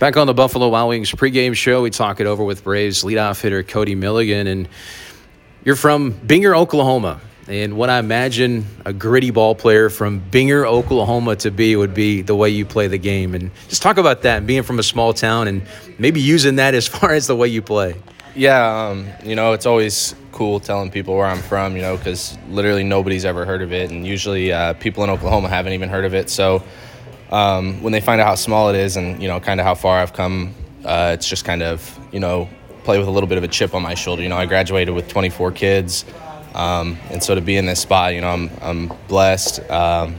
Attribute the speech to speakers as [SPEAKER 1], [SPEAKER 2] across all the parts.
[SPEAKER 1] Back on the Buffalo Wild Wings pregame show, we talk it over with Braves leadoff hitter Cody Milligan, and you're from Binger, Oklahoma. And what I imagine a gritty ball player from Binger, Oklahoma to be would be the way you play the game. And just talk about that, being from a small town and maybe using that as far as the way you play.
[SPEAKER 2] Yeah, um, you know, it's always cool telling people where I'm from, you know, because literally nobody's ever heard of it. And usually uh, people in Oklahoma haven't even heard of it. So, um, when they find out how small it is and you know kind of how far I've come, uh, it's just kind of you know play with a little bit of a chip on my shoulder. You know, I graduated with 24 kids, um, and so to be in this spot, you know, I'm I'm blessed. Um,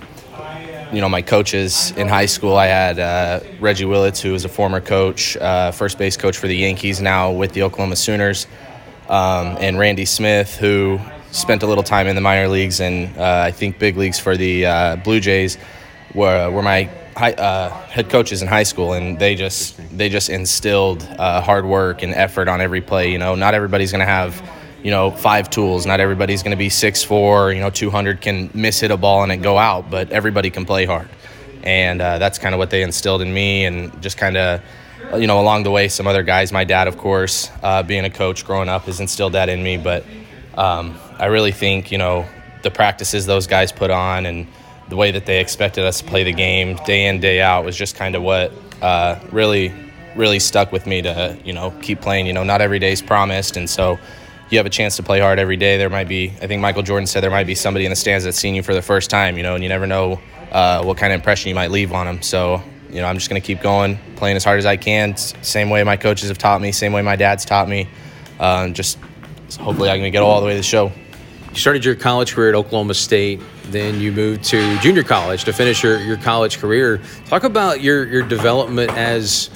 [SPEAKER 2] you know, my coaches in high school, I had uh, Reggie Willits, who was a former coach, uh, first base coach for the Yankees, now with the Oklahoma Sooners, um, and Randy Smith, who spent a little time in the minor leagues and uh, I think big leagues for the uh, Blue Jays, were, were my high, uh, head coaches in high school, and they just they just instilled uh, hard work and effort on every play. You know, not everybody's going to have you know five tools. Not everybody's going to be six four. You know, two hundred can miss hit a ball and it go out, but everybody can play hard, and uh, that's kind of what they instilled in me, and just kind of. You know, along the way, some other guys, my dad, of course, uh, being a coach growing up, has instilled that in me. But um, I really think, you know, the practices those guys put on and the way that they expected us to play the game day in day out was just kind of what uh, really really stuck with me to you know keep playing. You know not every day is promised and so you have a chance to play hard every day. There might be i think michael jordan said there might be somebody in the stands that's seen you for the first time you know and you never know uh, what kind of impression you might leave on them so you know i'm just going to keep going playing as hard as i can same way my coaches have taught me same way my dad's taught me uh, just hopefully i can get all the way to the show.
[SPEAKER 1] You started your college career at Oklahoma State, then you moved to junior college to finish your, your college career. Talk about your, your development as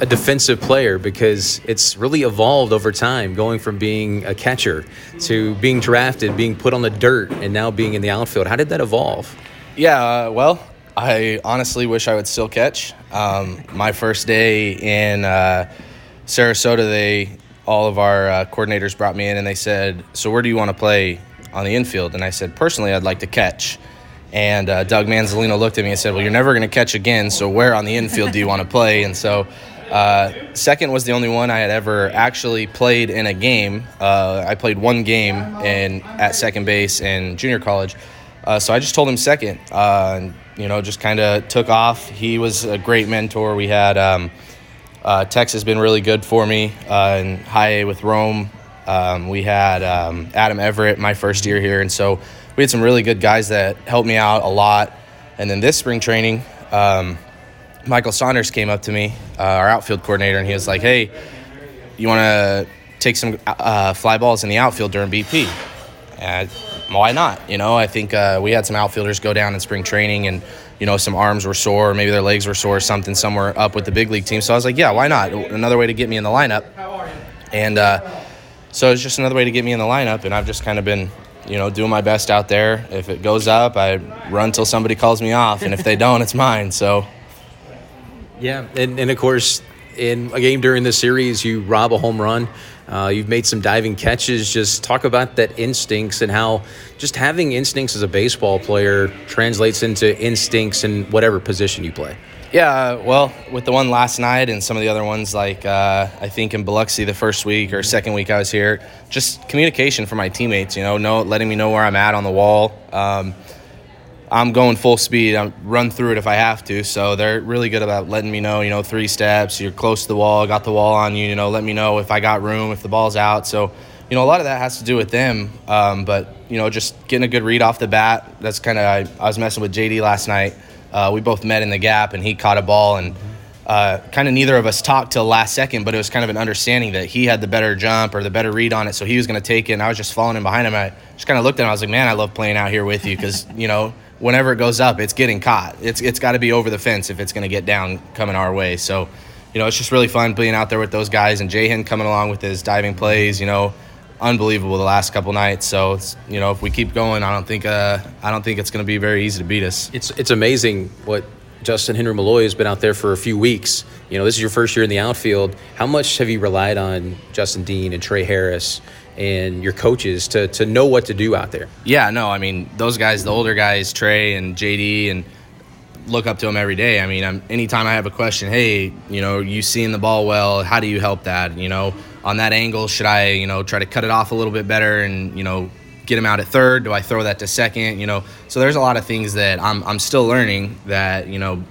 [SPEAKER 1] a defensive player because it's really evolved over time, going from being a catcher to being drafted, being put on the dirt, and now being in the outfield. How did that evolve?
[SPEAKER 2] Yeah, uh, well, I honestly wish I would still catch. Um, my first day in uh, Sarasota, they all of our uh, coordinators brought me in and they said, "So where do you want to play on the infield?" And I said, "Personally, I'd like to catch." And uh, Doug Mansolino looked at me and said, "Well, you're never going to catch again. So where on the infield do you want to play?" And so. Uh, second was the only one I had ever actually played in a game. Uh, I played one game in at second base in junior college, uh, so I just told him second. Uh, and, you know, just kind of took off. He was a great mentor. We had um, uh, Tex has been really good for me in high A with Rome. Um, we had um, Adam Everett my first year here, and so we had some really good guys that helped me out a lot. And then this spring training, um, Michael Saunders came up to me, uh, our outfield coordinator, and he was like, "Hey, you want to take some uh, fly balls in the outfield during BP?" And why not? You know, I think uh, we had some outfielders go down in spring training and you know, some arms were sore, maybe their legs were sore, or something somewhere up with the big league team. So I was like, yeah, why not? Another way to get me in the lineup. And uh, so it's just another way to get me in the lineup. And I've just kind of been, you know, doing my best out there. If it goes up, I run till somebody calls me off, and if they don't, it's mine. So.
[SPEAKER 1] Yeah, and, and of course, in a game during the series, you rob a home run. Uh, you've made some diving catches. Just talk about that instincts and how just having instincts as a baseball player translates into instincts in whatever position you play.
[SPEAKER 2] Yeah, well, with the one last night and some of the other ones, like uh, I think in Biloxi the first week or second week I was here, just communication for my teammates. You know, know letting me know where I'm at on the wall. Um, I'm going full speed. I run through it if I have to. So they're really good about letting me know, you know, three steps, you're close to the wall, got the wall on you, you know, let me know if I got room, if the ball's out. So, you know, a lot of that has to do with them. Um, but, you know, just getting a good read off the bat. That's kind of, I, I, was messing with JD last night. Uh, we both met in the gap and he caught a ball and uh, kind of neither of us talked till last second, but it was kind of an understanding that he had the better jump or the better read on it. So he was going to take it and I was just following him behind him. I just kind of looked at him. I was like, man, I love playing out here with you because, you know, whenever it goes up, it's getting caught. It's it's got to be over the fence if it's going to get down coming our way. So, you know, it's just really fun being out there with those guys and Jahan coming along with his diving plays. You know, unbelievable the last couple nights. So it's you know if we keep going, I don't think uh, I don't think it's going to be very easy to beat us.
[SPEAKER 1] It's it's amazing what Justyn-Henry Malloy has been out there for a few weeks. You know, this is your first year in the outfield. How much have you relied on Justin Dean and Trey Harris and your coaches to, to know what to do out there?
[SPEAKER 2] Yeah, no, I mean, those guys, the older guys, Trey and JD, and look up to him every day. I mean, I'm, anytime I have a question, hey, you know, you seeing the ball well? How do you help that? You know, on that angle, should I, you know, try to cut it off a little bit better and, you know, get him out at third? Do I throw that to second? You know, so there's a lot of things that I'm, I'm still learning that, you know,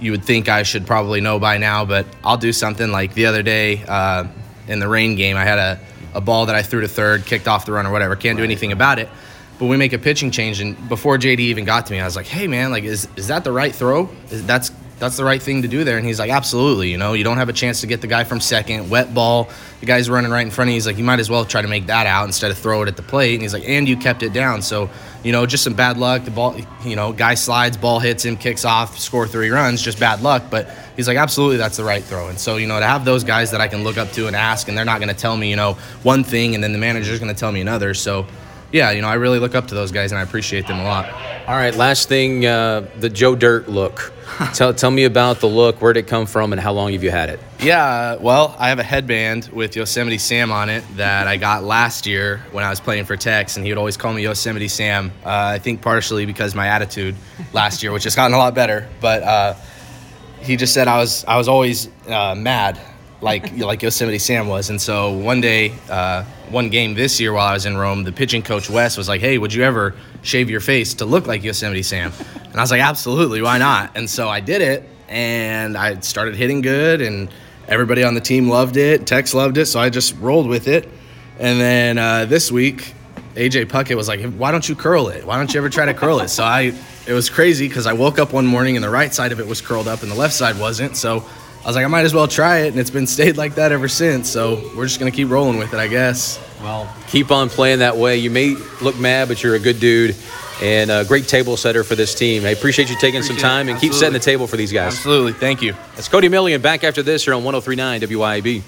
[SPEAKER 2] you would think I should probably know by now, but I'll do something like the other day uh, in the rain game. I had a, a ball that I threw to third, kicked off the run or whatever. Can't do anything about it. But we make a pitching change, and before JD even got to me, I was like, "Hey, man, like, is is that the right throw? Is, that's that's the right thing to do there." And he's like, "Absolutely. You know, you don't have a chance to get the guy from second, wet ball. The guy's running right in front of you. He's like, you might as well try to make that out instead of throw it at the plate." And he's like, "And you kept it down, so you know, just some bad luck. The ball, you know, guy slides, ball hits him, kicks off, score three runs, just bad luck." But he's like, "Absolutely, that's the right throw." And so, you know, to have those guys that I can look up to and ask, and they're not going to tell me, you know, one thing, and then the manager's going to tell me another. So yeah, you know, I really look up to those guys and I appreciate them a lot.
[SPEAKER 1] All right, last thing, uh, the Joe Dirt look. tell, tell me about the look. Where'd it come from, and how long have you had it?
[SPEAKER 2] Yeah, well, I have a headband with Yosemite Sam on it that I got last year when I was playing for Tex, and he would always call me Yosemite Sam. Uh, I think partially because my attitude last year, which has gotten a lot better, but uh, he just said I was I was always uh, mad like like Yosemite Sam was. And so one day, uh, one game this year while I was in Rome, the pitching coach Wes was like, "Hey, would you ever shave your face to look like Yosemite Sam?" And I was like, "Absolutely, why not?" And so I did it, and I started hitting good, and everybody on the team loved it. Tex loved it, so I just rolled with it. And then uh, this week, AJ Puckett was like, "Why don't you curl it? Why don't you ever try to curl it?" So I, it was crazy because I woke up one morning and the right side of it was curled up and the left side wasn't. So was like, I might as well try it, and it's been stayed like that ever since. So we're just gonna keep rolling with it, I guess.
[SPEAKER 1] Well, keep on playing that way. You may look mad, but you're a good dude and a great table setter for this team. I appreciate you taking appreciate some time and keep setting the table for these guys.
[SPEAKER 2] Absolutely. Thank you.
[SPEAKER 1] It's Cody Milligan back after this here on 1039 WYAB.